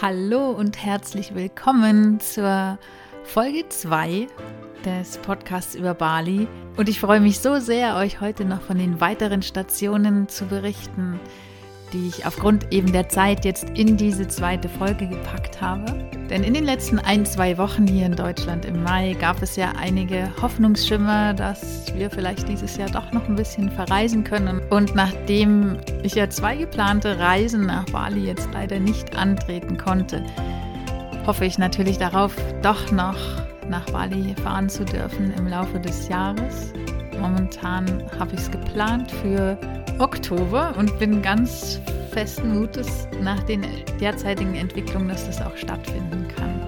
Hallo und herzlich willkommen zur Folge 2 des Podcasts über Bali. Und ich freue mich so sehr, euch heute noch von den weiteren Stationen zu berichten, die ich aufgrund eben der Zeit jetzt in diese zweite Folge gepackt habe. Denn in den letzten ein, zwei Wochen hier in Deutschland im Mai gab es ja einige Hoffnungsschimmer, dass wir vielleicht dieses Jahr doch noch ein bisschen verreisen können. Und nachdem ich ja zwei geplante Reisen nach Bali jetzt leider nicht antreten konnte, hoffe ich natürlich darauf, doch noch nach Bali fahren zu dürfen im Laufe des Jahres. Momentan habe ich es geplant für Oktober und bin ganz festen Mutes nach den derzeitigen Entwicklungen, dass das auch stattfinden kann.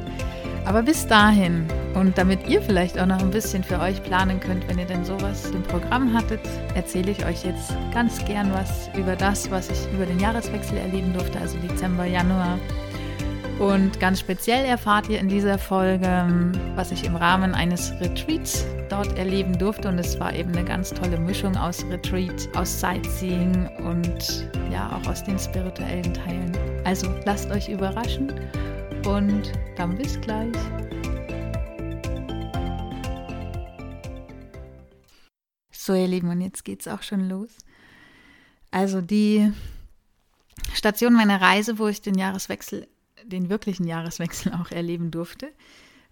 Aber bis dahin und damit ihr vielleicht auch noch ein bisschen für euch planen könnt, wenn ihr denn sowas im Programm hattet, erzähle ich euch jetzt ganz gern was über das, was ich über den Jahreswechsel erleben durfte, also Dezember, Januar und ganz speziell erfahrt ihr in dieser Folge, was ich im Rahmen eines Retreats dort erleben durfte. Und es war eben eine ganz tolle Mischung aus Retreat, aus Sightseeing und ja auch aus den spirituellen Teilen. Also lasst euch überraschen und dann bis gleich. So, ihr Lieben, und jetzt geht's auch schon los. Also die Station meiner Reise, wo ich den Jahreswechsel den wirklichen Jahreswechsel auch erleben durfte,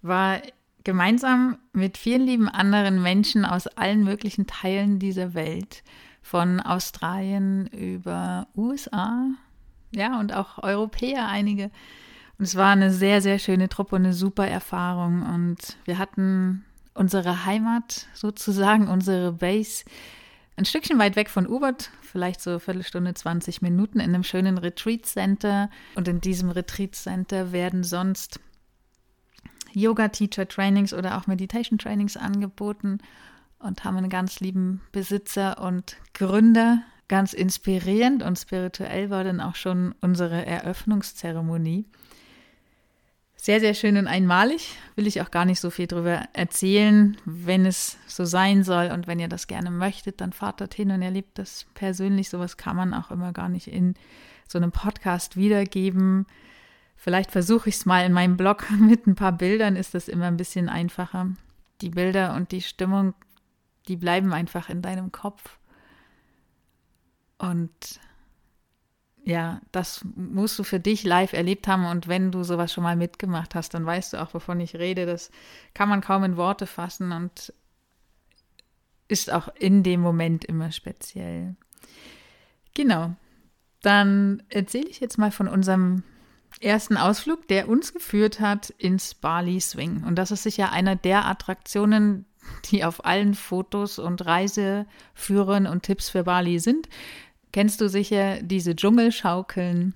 war gemeinsam mit vielen lieben anderen Menschen aus allen möglichen Teilen dieser Welt, von Australien über USA, ja, und auch Europäer einige. Und es war eine sehr, sehr schöne Truppe und eine super Erfahrung. Und wir hatten unsere Heimat sozusagen, unsere Base ein Stückchen weit weg von Ubert, vielleicht so eine Viertelstunde, 20 Minuten in einem schönen Retreat Center. Und in diesem Retreat Center werden sonst Yoga-Teacher-Trainings oder auch Meditation-Trainings angeboten und haben einen ganz lieben Besitzer und Gründer. Ganz inspirierend und spirituell war dann auch schon unsere Eröffnungszeremonie sehr, sehr schön und einmalig. Will ich auch gar nicht so viel drüber erzählen. Wenn es so sein soll und wenn ihr das gerne möchtet, dann fahrt dorthin und erlebt das persönlich. Sowas kann man auch immer gar nicht in so einem Podcast wiedergeben. Vielleicht versuche ich es mal in meinem Blog mit ein paar Bildern, ist das immer ein bisschen einfacher. Die Bilder und die Stimmung, die bleiben einfach in deinem Kopf. Und ja, das musst du für dich live erlebt haben und wenn du sowas schon mal mitgemacht hast, dann weißt du auch, wovon ich rede. Das kann man kaum in Worte fassen und ist auch in dem Moment immer speziell. Genau. Dann erzähle ich jetzt mal von unserem ersten Ausflug, der uns geführt hat ins Bali Swing. Und das ist sicher einer der Attraktionen, die auf allen Fotos und Reiseführern und Tipps für Bali sind kennst du sicher diese Dschungelschaukeln,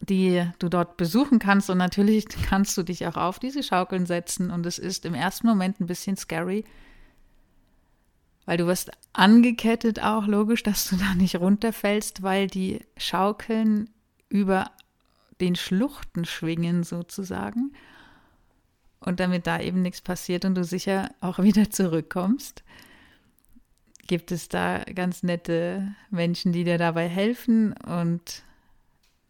die du dort besuchen kannst. Und natürlich kannst du dich auch auf diese Schaukeln setzen. Und es ist im ersten Moment ein bisschen scary, weil du wirst angekettet auch, logisch, dass du da nicht runterfällst, weil die Schaukeln über den Schluchten schwingen sozusagen. Und damit da eben nichts passiert und du sicher auch wieder zurückkommst gibt es da ganz nette Menschen, die dir dabei helfen und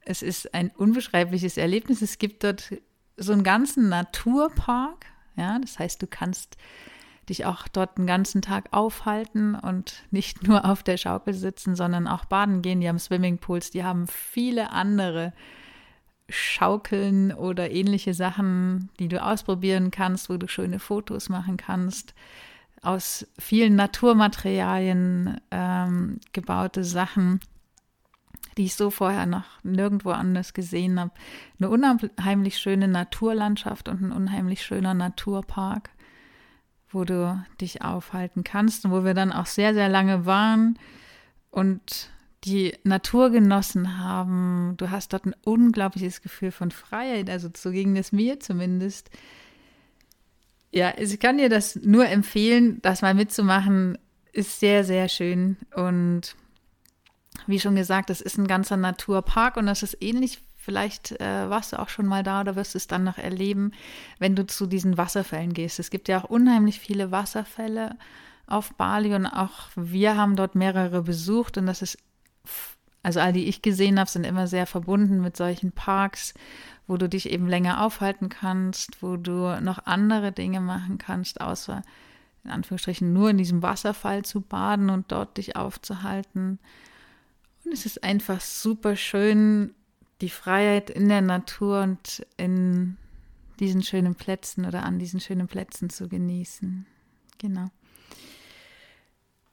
es ist ein unbeschreibliches Erlebnis. Es gibt dort so einen ganzen Naturpark, ja, das heißt, du kannst dich auch dort den ganzen Tag aufhalten und nicht nur auf der Schaukel sitzen, sondern auch baden gehen. Die haben Swimmingpools, die haben viele andere Schaukeln oder ähnliche Sachen, die du ausprobieren kannst, wo du schöne Fotos machen kannst aus vielen Naturmaterialien ähm, gebaute Sachen, die ich so vorher noch nirgendwo anders gesehen habe. Eine unheimlich schöne Naturlandschaft und ein unheimlich schöner Naturpark, wo du dich aufhalten kannst und wo wir dann auch sehr, sehr lange waren und die Natur genossen haben. Du hast dort ein unglaubliches Gefühl von Freiheit, also so ging es mir zumindest ja, ich kann dir das nur empfehlen, das mal mitzumachen. Ist sehr, sehr schön. Und wie schon gesagt, das ist ein ganzer Naturpark und das ist ähnlich. Vielleicht äh, warst du auch schon mal da oder wirst es dann noch erleben, wenn du zu diesen Wasserfällen gehst. Es gibt ja auch unheimlich viele Wasserfälle auf Bali und auch wir haben dort mehrere besucht und das ist also all die ich gesehen habe, sind immer sehr verbunden mit solchen Parks, wo du dich eben länger aufhalten kannst, wo du noch andere Dinge machen kannst, außer in Anführungsstrichen nur in diesem Wasserfall zu baden und dort dich aufzuhalten. Und es ist einfach super schön, die Freiheit in der Natur und in diesen schönen Plätzen oder an diesen schönen Plätzen zu genießen. Genau.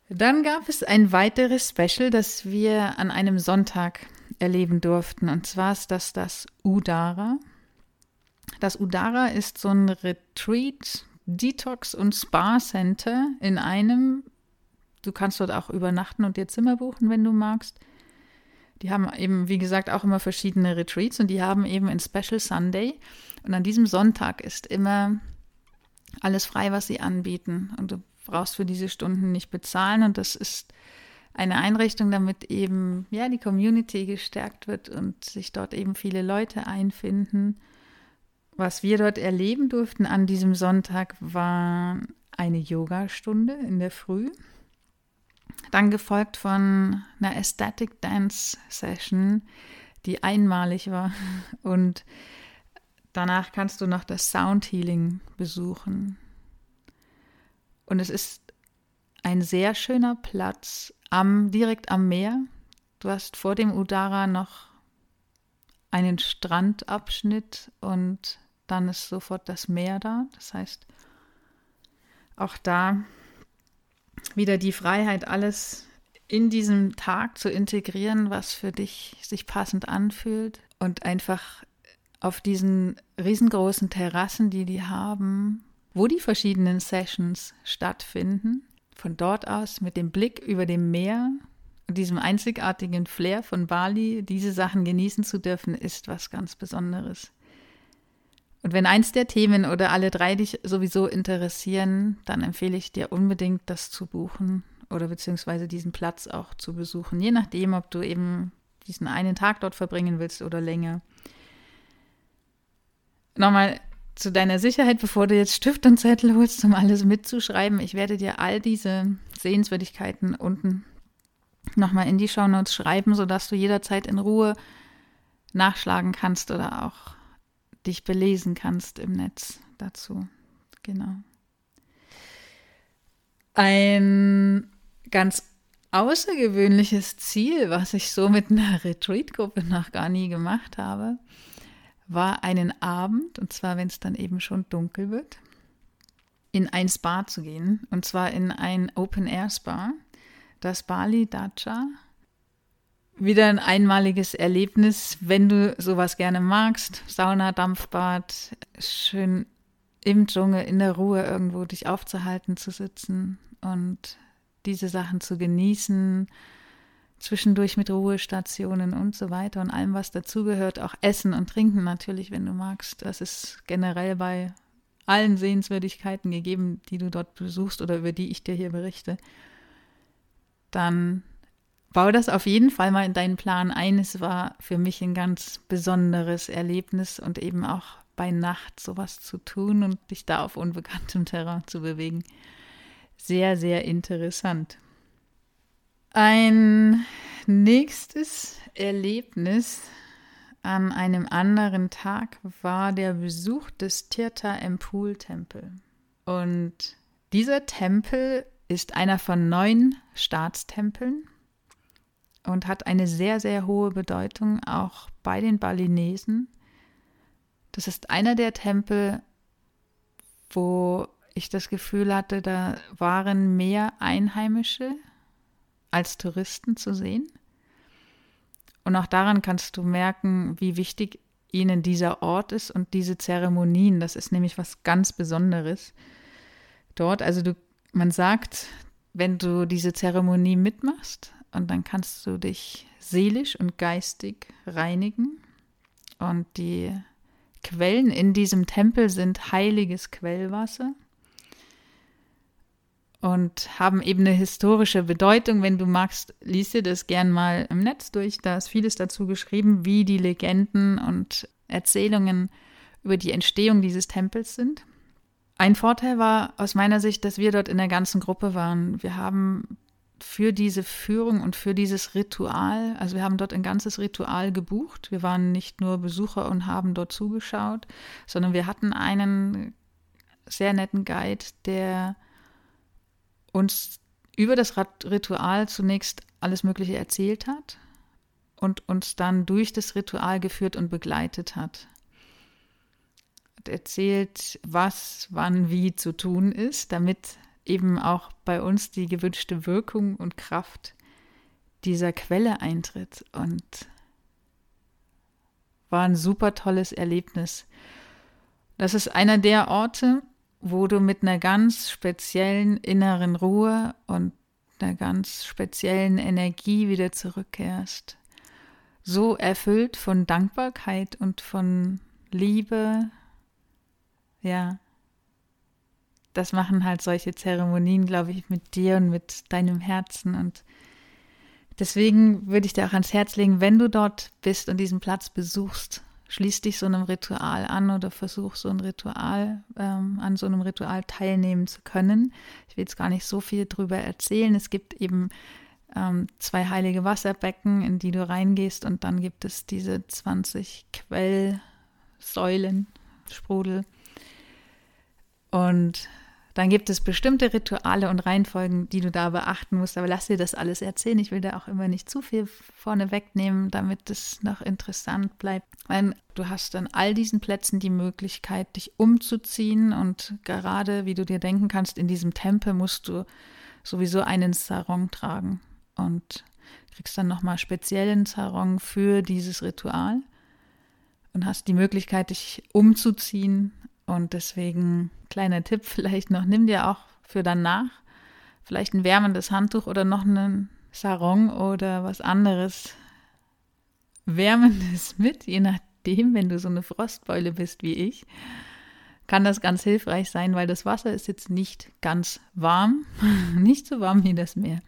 Dann gab es ein weiteres Special, das wir an einem Sonntag erleben durften. Und zwar ist das das Udara. Das Udara ist so ein Retreat, Detox und Spa Center in einem. Du kannst dort auch übernachten und dir Zimmer buchen, wenn du magst. Die haben eben, wie gesagt, auch immer verschiedene Retreats und die haben eben ein Special Sunday. Und an diesem Sonntag ist immer alles frei, was sie anbieten. Und du brauchst für diese Stunden nicht bezahlen. Und das ist eine Einrichtung, damit eben ja die Community gestärkt wird und sich dort eben viele Leute einfinden. Was wir dort erleben durften an diesem Sonntag war eine Yogastunde in der Früh. Dann gefolgt von einer Aesthetic Dance Session, die einmalig war. Und danach kannst du noch das Sound Healing besuchen. Und es ist ein sehr schöner Platz am, direkt am Meer. Du hast vor dem Udara noch einen Strandabschnitt und dann ist sofort das Meer da. Das heißt, auch da wieder die Freiheit, alles in diesem Tag zu integrieren, was für dich sich passend anfühlt und einfach auf diesen riesengroßen Terrassen, die die haben, wo die verschiedenen Sessions stattfinden. Von dort aus mit dem Blick über dem Meer und diesem einzigartigen Flair von Bali, diese Sachen genießen zu dürfen, ist was ganz Besonderes. Und wenn eins der Themen oder alle drei dich sowieso interessieren, dann empfehle ich dir unbedingt, das zu buchen oder beziehungsweise diesen Platz auch zu besuchen, je nachdem, ob du eben diesen einen Tag dort verbringen willst oder länger. Nochmal zu deiner Sicherheit, bevor du jetzt Stift und Zettel holst, um alles mitzuschreiben, ich werde dir all diese Sehenswürdigkeiten unten nochmal in die Shownotes schreiben, sodass du jederzeit in Ruhe nachschlagen kannst oder auch dich belesen kannst im Netz dazu. Genau. Ein ganz außergewöhnliches Ziel, was ich so mit einer Retreat-Gruppe noch gar nie gemacht habe, war einen Abend, und zwar wenn es dann eben schon dunkel wird, in ein Spa zu gehen, und zwar in ein Open-Air-Spa, das Bali Dacha. Wieder ein einmaliges Erlebnis, wenn du sowas gerne magst. Sauna, Dampfbad, schön im Dschungel, in der Ruhe irgendwo dich aufzuhalten, zu sitzen und diese Sachen zu genießen, zwischendurch mit Ruhestationen und so weiter und allem, was dazugehört. Auch Essen und Trinken natürlich, wenn du magst. Das ist generell bei allen Sehenswürdigkeiten gegeben, die du dort besuchst oder über die ich dir hier berichte. Dann bau das auf jeden Fall mal in deinen Plan ein. Es war für mich ein ganz besonderes Erlebnis und eben auch bei Nacht sowas zu tun und dich da auf unbekanntem Terrain zu bewegen. Sehr, sehr interessant. Ein nächstes Erlebnis an einem anderen Tag war der Besuch des Tirtha Empul Tempel. Und dieser Tempel ist einer von neun Staatstempeln und hat eine sehr, sehr hohe Bedeutung auch bei den Balinesen. Das ist einer der Tempel, wo ich das Gefühl hatte, da waren mehr Einheimische als Touristen zu sehen. Und auch daran kannst du merken, wie wichtig ihnen dieser Ort ist und diese Zeremonien. Das ist nämlich was ganz Besonderes dort. Also du, man sagt, wenn du diese Zeremonie mitmachst, und dann kannst du dich seelisch und geistig reinigen. Und die Quellen in diesem Tempel sind heiliges Quellwasser und haben eben eine historische Bedeutung. Wenn du magst, liest dir das gern mal im Netz durch. Da ist vieles dazu geschrieben, wie die Legenden und Erzählungen über die Entstehung dieses Tempels sind. Ein Vorteil war aus meiner Sicht, dass wir dort in der ganzen Gruppe waren. Wir haben für diese Führung und für dieses Ritual, also wir haben dort ein ganzes Ritual gebucht. Wir waren nicht nur Besucher und haben dort zugeschaut, sondern wir hatten einen sehr netten Guide, der uns über das Ritual zunächst alles Mögliche erzählt hat und uns dann durch das Ritual geführt und begleitet hat. Erzählt, was wann wie zu tun ist, damit eben auch bei uns die gewünschte Wirkung und Kraft dieser Quelle eintritt. Und war ein super tolles Erlebnis. Das ist einer der Orte, wo du mit einer ganz speziellen inneren Ruhe und einer ganz speziellen Energie wieder zurückkehrst. So erfüllt von Dankbarkeit und von Liebe. Ja, das machen halt solche Zeremonien, glaube ich, mit dir und mit deinem Herzen. Und deswegen würde ich dir auch ans Herz legen, wenn du dort bist und diesen Platz besuchst, schließ dich so einem Ritual an oder versuch so ein Ritual, ähm, an so einem Ritual teilnehmen zu können. Ich will jetzt gar nicht so viel drüber erzählen. Es gibt eben ähm, zwei heilige Wasserbecken, in die du reingehst und dann gibt es diese 20 Quellsäulen, Sprudel. Und dann gibt es bestimmte Rituale und Reihenfolgen, die du da beachten musst. Aber lass dir das alles erzählen. Ich will da auch immer nicht zu viel vorne wegnehmen, damit es noch interessant bleibt. Weil du hast an all diesen Plätzen die Möglichkeit, dich umzuziehen. Und gerade, wie du dir denken kannst, in diesem Tempel musst du sowieso einen Sarong tragen. Und kriegst dann nochmal speziellen Sarong für dieses Ritual. Und hast die Möglichkeit, dich umzuziehen. Und deswegen Kleiner Tipp vielleicht noch, nimm dir auch für danach vielleicht ein wärmendes Handtuch oder noch einen Sarong oder was anderes Wärmendes mit, je nachdem, wenn du so eine Frostbeule bist wie ich, kann das ganz hilfreich sein, weil das Wasser ist jetzt nicht ganz warm, nicht so warm wie das Meer.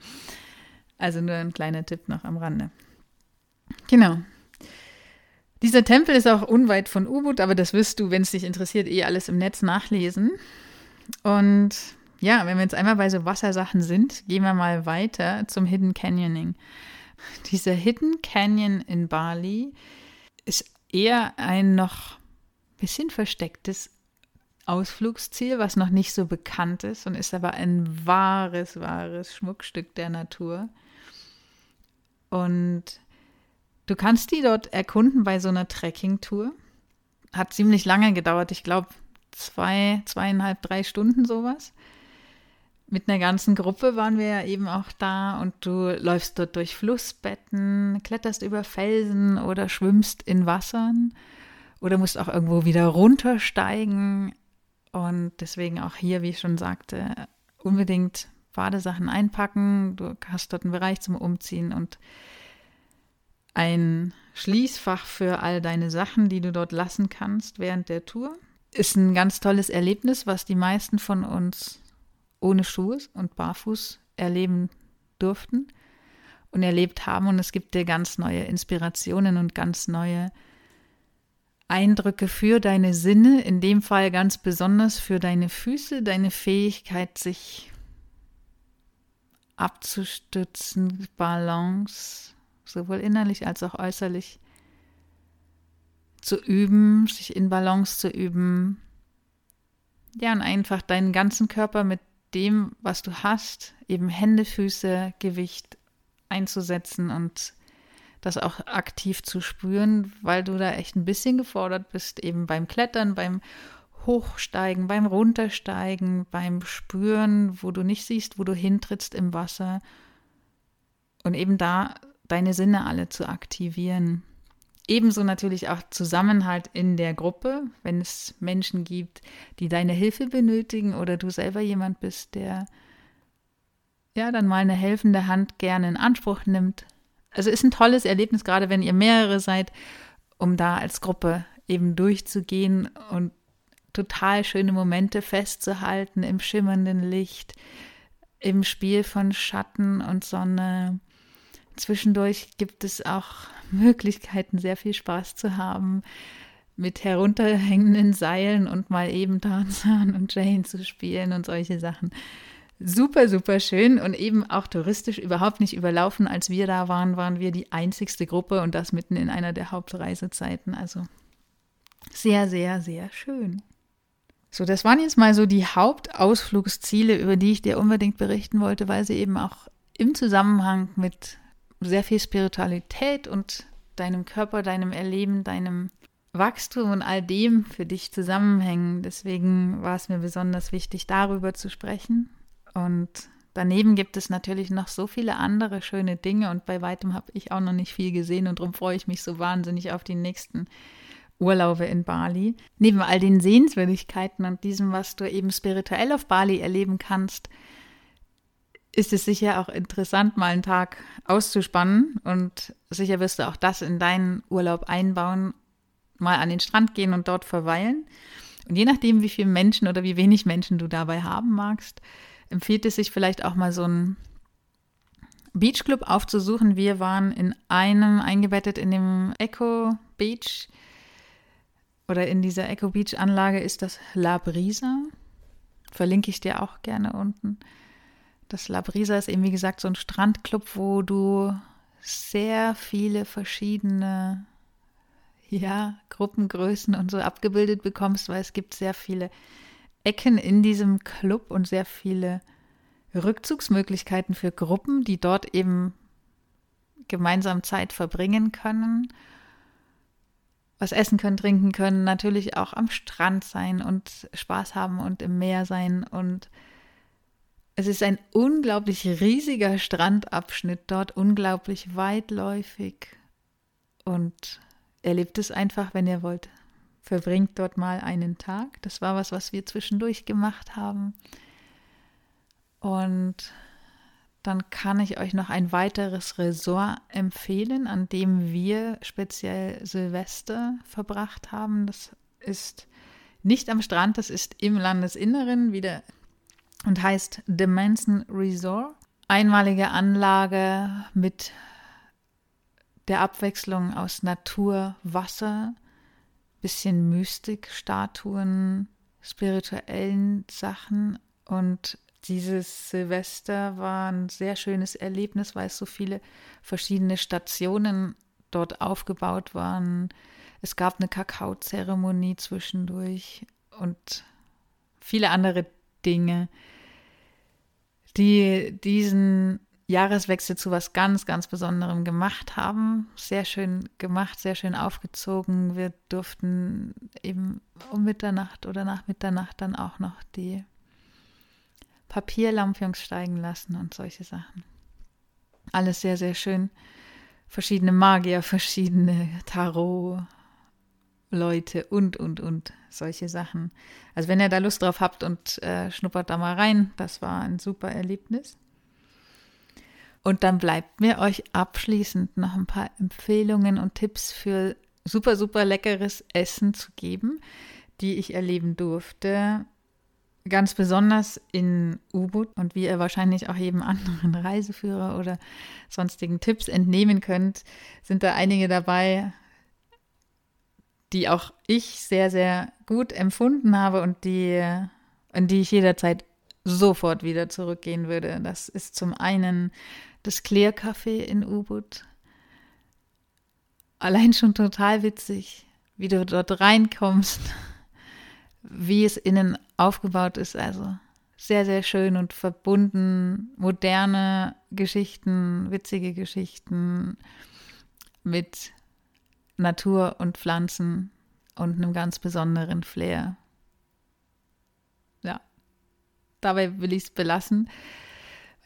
Also nur ein kleiner Tipp noch am Rande. Genau. Dieser Tempel ist auch unweit von Ubud, aber das wirst du, wenn es dich interessiert, eh alles im Netz nachlesen. Und ja, wenn wir jetzt einmal bei so Wassersachen sind, gehen wir mal weiter zum Hidden Canyoning. Dieser Hidden Canyon in Bali ist eher ein noch bisschen verstecktes Ausflugsziel, was noch nicht so bekannt ist und ist aber ein wahres, wahres Schmuckstück der Natur. Und Du kannst die dort erkunden bei so einer Trekking-Tour. Hat ziemlich lange gedauert, ich glaube zwei, zweieinhalb, drei Stunden sowas. Mit einer ganzen Gruppe waren wir ja eben auch da und du läufst dort durch Flussbetten, kletterst über Felsen oder schwimmst in Wassern oder musst auch irgendwo wieder runtersteigen. Und deswegen auch hier, wie ich schon sagte, unbedingt Badesachen einpacken. Du hast dort einen Bereich zum Umziehen und ein Schließfach für all deine Sachen, die du dort lassen kannst während der Tour. Ist ein ganz tolles Erlebnis, was die meisten von uns ohne Schuhe und barfuß erleben durften und erlebt haben. Und es gibt dir ganz neue Inspirationen und ganz neue Eindrücke für deine Sinne, in dem Fall ganz besonders für deine Füße, deine Fähigkeit, sich abzustützen, Balance sowohl innerlich als auch äußerlich zu üben, sich in Balance zu üben. Ja, und einfach deinen ganzen Körper mit dem, was du hast, eben Hände, Füße, Gewicht einzusetzen und das auch aktiv zu spüren, weil du da echt ein bisschen gefordert bist, eben beim Klettern, beim Hochsteigen, beim Runtersteigen, beim Spüren, wo du nicht siehst, wo du hintrittst im Wasser. Und eben da deine Sinne alle zu aktivieren. Ebenso natürlich auch Zusammenhalt in der Gruppe, wenn es Menschen gibt, die deine Hilfe benötigen oder du selber jemand bist, der ja dann mal eine helfende Hand gerne in Anspruch nimmt. Also ist ein tolles Erlebnis, gerade wenn ihr mehrere seid, um da als Gruppe eben durchzugehen und total schöne Momente festzuhalten im schimmernden Licht, im Spiel von Schatten und Sonne, Zwischendurch gibt es auch Möglichkeiten, sehr viel Spaß zu haben mit herunterhängenden Seilen und mal eben Tarzan und Jane zu spielen und solche Sachen. super, super schön und eben auch touristisch überhaupt nicht überlaufen. Als wir da waren, waren wir die einzigste Gruppe und das mitten in einer der Hauptreisezeiten. Also sehr, sehr, sehr schön. So, das waren jetzt mal so die Hauptausflugsziele, über die ich dir unbedingt berichten wollte, weil sie eben auch im Zusammenhang mit sehr viel Spiritualität und deinem Körper, deinem Erleben, deinem Wachstum und all dem für dich zusammenhängen. Deswegen war es mir besonders wichtig, darüber zu sprechen. Und daneben gibt es natürlich noch so viele andere schöne Dinge und bei weitem habe ich auch noch nicht viel gesehen und darum freue ich mich so wahnsinnig auf die nächsten Urlaube in Bali. Neben all den Sehenswürdigkeiten und diesem, was du eben spirituell auf Bali erleben kannst, ist es sicher auch interessant, mal einen Tag auszuspannen und sicher wirst du auch das in deinen Urlaub einbauen, mal an den Strand gehen und dort verweilen. Und je nachdem, wie viele Menschen oder wie wenig Menschen du dabei haben magst, empfiehlt es sich vielleicht auch mal so einen Beachclub aufzusuchen. Wir waren in einem eingebettet in dem Echo Beach oder in dieser Echo Beach Anlage ist das La Brisa. Verlinke ich dir auch gerne unten. Das La Brisa ist eben, wie gesagt, so ein Strandclub, wo du sehr viele verschiedene ja, Gruppengrößen und so abgebildet bekommst, weil es gibt sehr viele Ecken in diesem Club und sehr viele Rückzugsmöglichkeiten für Gruppen, die dort eben gemeinsam Zeit verbringen können, was essen können, trinken können, natürlich auch am Strand sein und Spaß haben und im Meer sein und es ist ein unglaublich riesiger Strandabschnitt dort, unglaublich weitläufig. Und erlebt es einfach, wenn ihr wollt. Verbringt dort mal einen Tag. Das war was, was wir zwischendurch gemacht haben. Und dann kann ich euch noch ein weiteres Resort empfehlen, an dem wir speziell Silvester verbracht haben. Das ist nicht am Strand, das ist im Landesinneren, wieder und heißt The Manson Resort. Einmalige Anlage mit der Abwechslung aus Natur, Wasser, bisschen Mystik, Statuen, spirituellen Sachen und dieses Silvester war ein sehr schönes Erlebnis, weil es so viele verschiedene Stationen dort aufgebaut waren. Es gab eine Kakaozeremonie zwischendurch und viele andere Dinge, die diesen Jahreswechsel zu was ganz, ganz Besonderem gemacht haben. Sehr schön gemacht, sehr schön aufgezogen. Wir durften eben um Mitternacht oder nach Mitternacht dann auch noch die Papierlampions steigen lassen und solche Sachen. Alles sehr, sehr schön. Verschiedene Magier, verschiedene Tarot, Leute und, und, und solche Sachen. Also wenn ihr da Lust drauf habt und äh, schnuppert da mal rein, das war ein super Erlebnis. Und dann bleibt mir euch abschließend noch ein paar Empfehlungen und Tipps für super, super leckeres Essen zu geben, die ich erleben durfte. Ganz besonders in U-Boot und wie ihr wahrscheinlich auch jedem anderen Reiseführer oder sonstigen Tipps entnehmen könnt, sind da einige dabei, die auch ich sehr, sehr gut empfunden habe und die, in die ich jederzeit sofort wieder zurückgehen würde. Das ist zum einen das Clear Café in Ubud. Allein schon total witzig, wie du dort reinkommst, wie es innen aufgebaut ist. Also sehr, sehr schön und verbunden. Moderne Geschichten, witzige Geschichten mit Natur und Pflanzen und einem ganz besonderen Flair. Ja, dabei will ich es belassen.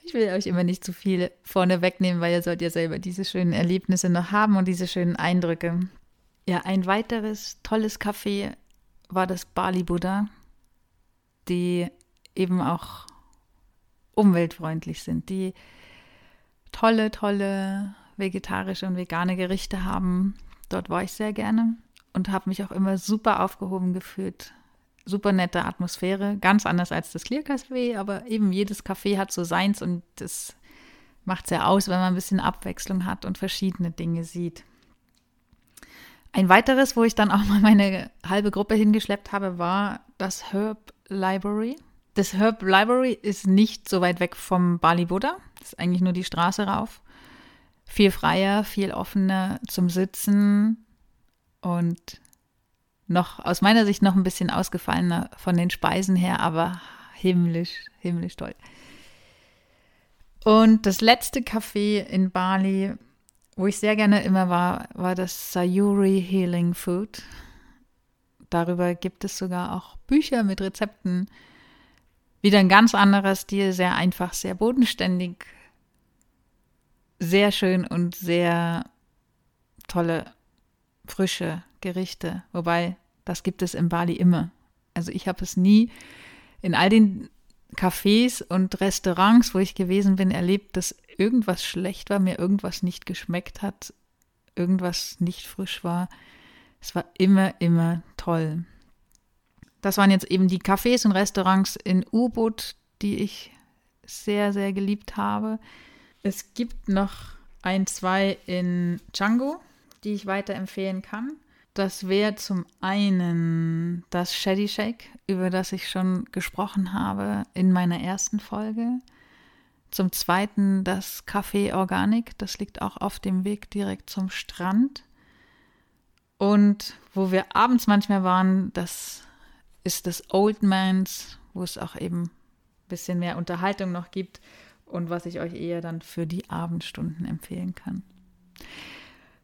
Ich will euch immer nicht zu viel vorne wegnehmen, weil ihr sollt ja selber diese schönen Erlebnisse noch haben und diese schönen Eindrücke. Ja, ein weiteres tolles Café war das Bali Buddha, die eben auch umweltfreundlich sind, die tolle, tolle vegetarische und vegane Gerichte haben, Dort war ich sehr gerne und habe mich auch immer super aufgehoben gefühlt. Super nette Atmosphäre, ganz anders als das Clear Café, aber eben jedes Café hat so seins und das macht es ja aus, wenn man ein bisschen Abwechslung hat und verschiedene Dinge sieht. Ein weiteres, wo ich dann auch mal meine halbe Gruppe hingeschleppt habe, war das Herb Library. Das Herb Library ist nicht so weit weg vom Bali Buddha. Das ist eigentlich nur die Straße rauf. Viel freier, viel offener zum Sitzen und noch aus meiner Sicht noch ein bisschen ausgefallener von den Speisen her, aber himmlisch, himmlisch toll. Und das letzte Café in Bali, wo ich sehr gerne immer war, war das Sayuri Healing Food. Darüber gibt es sogar auch Bücher mit Rezepten. Wieder ein ganz anderer Stil, sehr einfach, sehr bodenständig, sehr schön und sehr tolle, frische Gerichte. Wobei, das gibt es in Bali immer. Also ich habe es nie in all den Cafés und Restaurants, wo ich gewesen bin, erlebt, dass irgendwas schlecht war, mir irgendwas nicht geschmeckt hat, irgendwas nicht frisch war. Es war immer, immer toll. Das waren jetzt eben die Cafés und Restaurants in U-Boot, die ich sehr, sehr geliebt habe. Es gibt noch ein, zwei in Django, die ich weiterempfehlen kann. Das wäre zum einen das Shady Shake, über das ich schon gesprochen habe in meiner ersten Folge. Zum zweiten das Café Organic, das liegt auch auf dem Weg direkt zum Strand. Und wo wir abends manchmal waren, das ist das Old Man's, wo es auch eben ein bisschen mehr Unterhaltung noch gibt und was ich euch eher dann für die Abendstunden empfehlen kann.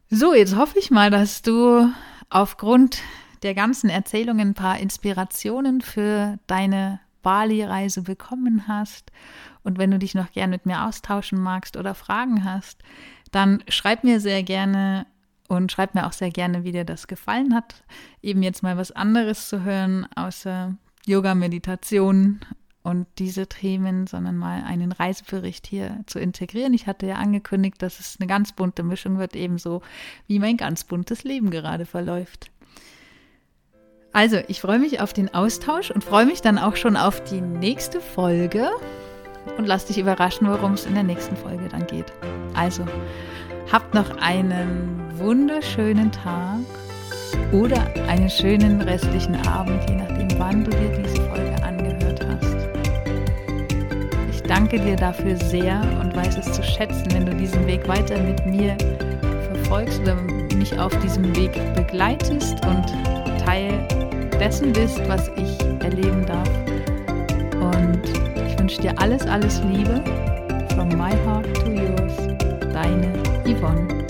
So, jetzt hoffe ich mal, dass du aufgrund der ganzen Erzählungen ein paar Inspirationen für deine Bali-Reise bekommen hast. Und wenn du dich noch gern mit mir austauschen magst oder Fragen hast, dann schreib mir sehr gerne und schreib mir auch sehr gerne, wie dir das gefallen hat. Eben jetzt mal was anderes zu hören, außer Yoga, Meditation und diese Themen, sondern mal einen Reisebericht hier zu integrieren. Ich hatte ja angekündigt, dass es eine ganz bunte Mischung wird, ebenso wie mein ganz buntes Leben gerade verläuft. Also, ich freue mich auf den Austausch und freue mich dann auch schon auf die nächste Folge und lass dich überraschen, worum es in der nächsten Folge dann geht. Also, habt noch einen wunderschönen Tag oder einen schönen restlichen Abend, je nachdem, wann du dir diese Folge danke dir dafür sehr und weiß es zu schätzen, wenn du diesen Weg weiter mit mir verfolgst oder mich auf diesem Weg begleitest und Teil dessen bist, was ich erleben darf. Und ich wünsche dir alles, alles Liebe. From my heart to yours. Deine Yvonne.